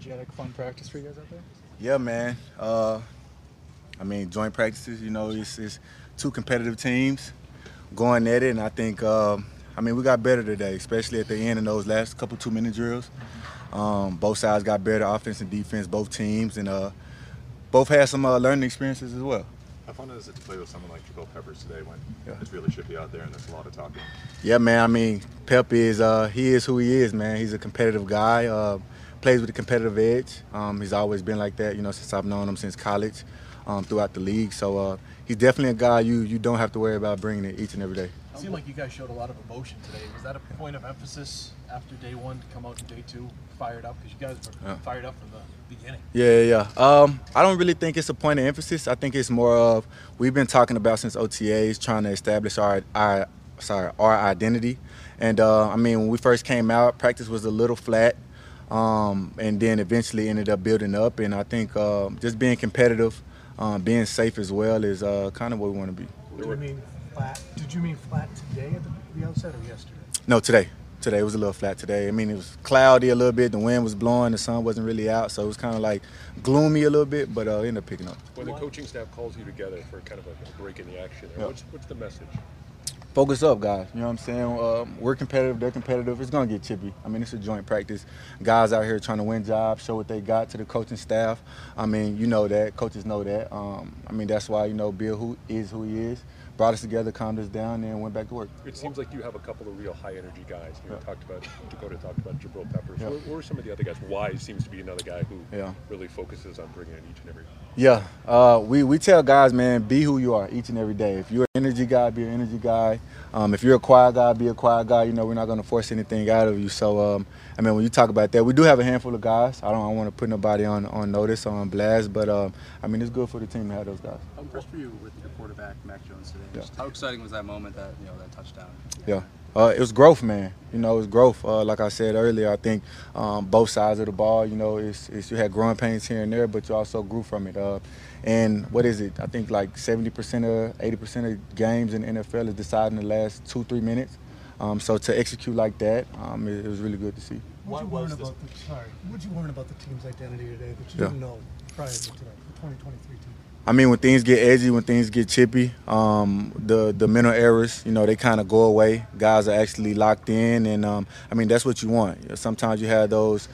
energetic, fun practice for you guys out there? Yeah, man. Uh, I mean, joint practices. You know, it's, it's two competitive teams going at it, and I think. Um, I mean, we got better today, especially at the end in those last couple two-minute drills. Um, both sides got better, offense and defense, both teams, and uh, both had some uh, learning experiences as well. How fun is it to play with someone like Jabril Peppers today when Yeah. it's really chippy out there and there's a lot of talking? Yeah, man. I mean, Pep is uh, he is who he is, man. He's a competitive guy. Uh, plays with a competitive edge. Um, he's always been like that, you know, since I've known him since college, um, throughout the league. So uh, he's definitely a guy you you don't have to worry about bringing it each and every day. It seemed like you guys showed a lot of emotion today. Was that a point of emphasis after day one to come out to day two fired up? Because you guys were Yeah. fired up from the beginning. Yeah, yeah. yeah. Um, I don't really think it's a point of emphasis. I think it's more of we've been talking about since OTAs, trying to establish our our sorry our identity. And uh, I mean, when we first came out, practice was a little flat, um, and then eventually ended up building up. And I think uh, just being competitive, um, being safe as well is uh, kind of what we want to be. Did you mean flat? Did you mean flat today at the, the outset or yesterday? No, today. Today it was a little flat today. I mean, it was cloudy a little bit. The wind was blowing. The sun wasn't really out, so it was kind of like gloomy a little bit. But uh, it ended up picking up. When the coaching staff calls you together for kind of a, a break in the action, there, Yeah. what's, what's the message? Focus up, guys. You know what I'm saying? Um, we're competitive. They're competitive. It's gonna get chippy. I mean, it's a joint practice. Guys out here trying to win jobs, show what they got to the coaching staff. I mean, you know that. Coaches know that. Um, I mean, that's why you know Bill who is who he is. Brought us together, calmed us down, and went back to work. It seems like you have a couple of real high energy guys. You know, Yeah. talked about Dakota, talked about Jabril Peppers. Yeah. Where, where are some of the other guys? Wise seems to be another guy who Yeah. really focuses on bringing in each and every. Yeah, uh, we, we tell guys, man, be who you are each and every day. If you're an energy guy, be an energy guy. Um, if you're a quiet guy, be a quiet guy. You know, we're not going to force anything out of you. So, um, I mean, when you talk about that, we do have a handful of guys. I don't, I don't want to put nobody on, on notice or on blast, but um, I mean, it's good for the team to have those guys. How impressed were you with your quarterback, Mac Jones, today? Yeah. How exciting was that moment, that you know, that touchdown? Yeah. Uh, it was growth, man. You know, it was growth. Uh, like I said earlier, I think um, both sides of the ball, you know, it's, it's, you had growing pains here and there, but you also grew from it. Uh, and what is it? I think like 70% of, 80% of games in the NFL is decided in the last two, three minutes. Um, so to execute like that, um, it, it was really good to see. What What did you learn was about the sorry? What did you learn about the team's identity today that you Yeah. didn't know prior to today, the 2023 team? I mean, when things get edgy, when things get chippy, um, the the mental errors, you know, they kind of go away. Guys are actually locked in, and um, I mean, that's what you want. Sometimes you have those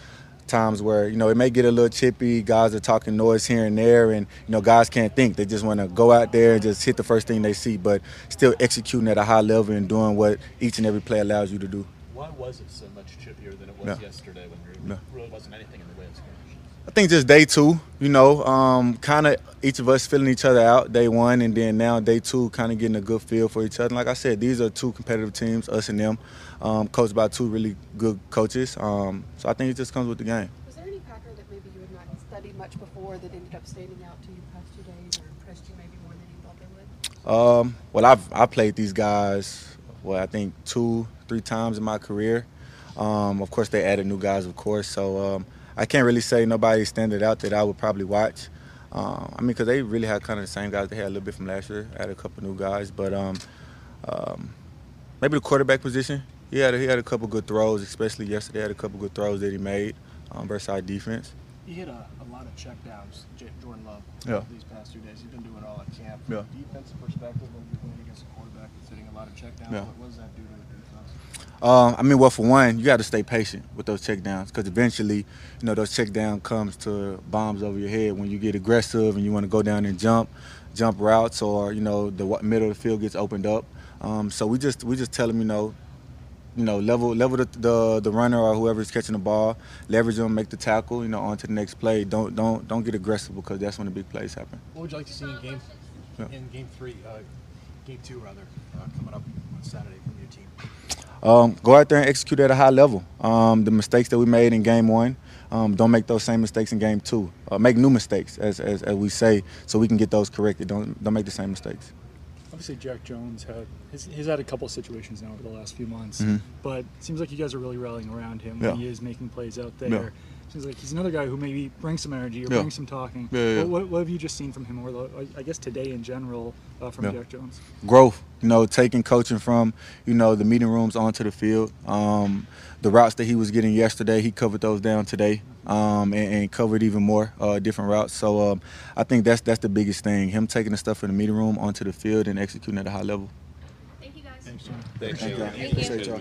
times where you know it may get a little chippy. Guys are talking noise here and there, and you know, guys can't think. They just want to go out there and just hit the first thing they see, but still executing at a high level and doing what each and every play allows you to do. Why was it so much chippier than it was Yeah. yesterday when there really wasn't anything in the way of skirmishes? I think just day two, you know, um, kind of each of us filling each other out day one, and then now day two, kind of getting a good feel for each other. And like I said, these are two competitive teams, us and them, um, coached by two really good coaches. Um, so I think it just comes with the game. Was there any Packer that maybe you had not studied much before that ended up standing out to you the past two days or impressed you maybe more than you thought they would? Um, well, I've I played these guys, well, I think two, three times in my career. Um, of course, they added new guys, of course. So um, I can't really say nobody standing out that I would probably watch. Um, I mean, because they really had kind of the same guys they had a little bit from last year. Added a couple new guys, but um, um, maybe the quarterback position. He had a, he had a couple good throws, especially yesterday. Had a couple good throws that he made um, versus our defense. He hit a, a lot of checkdowns, J- Jordan Love, Yeah. these past two days. He's been doing it all at camp. Yeah. A defensive perspective, when you're playing against a quarterback that's hitting a lot of checkdowns, Yeah. what does that do to the defense? Um, I mean, well, for one, you got to stay patient with those checkdowns because eventually, you know, those checkdown comes to bombs over your head when you get aggressive and you want to go down and jump, jump routes, or you know, the middle of the field gets opened up. Um, so we just we just tell them, you know, you know, level level the, the the runner or whoever's catching the ball, leverage them, make the tackle, you know, on to the next play. Don't don't don't get aggressive because that's when the big plays happen. What would you like to see in game Yeah. in game three, uh, game two rather, uh, coming up on Saturday from your team? um, go out there and execute at a high level. Um, the mistakes that we made in game one, um, don't make those same mistakes in game two. Uh, make new mistakes, as, as, as we say, so we can get those corrected. Don't don't make the same mistakes. Obviously, Jack Jones had he's, he's had a couple situations now over the last few months, Mhm. but it seems like you guys are really rallying around him Yeah. when he is making plays out there. Yeah. Seems like he's another guy who maybe brings some energy or Yeah. brings some talking. Yeah. What, what, what have you just seen from him, or the- I guess today in general uh, from. Jack Jones? growth. You know, taking coaching from you know the meeting rooms onto the field. Um, the routes that he was getting yesterday, he covered those down today. Um, and, and covered even more uh, different routes. So um, I think that's that's the biggest thing: him taking the stuff from the meeting room onto the field and executing at a high level. Thank you guys. Thanks, John. Thanks, Thank Jalen. you. Appreciate y'all.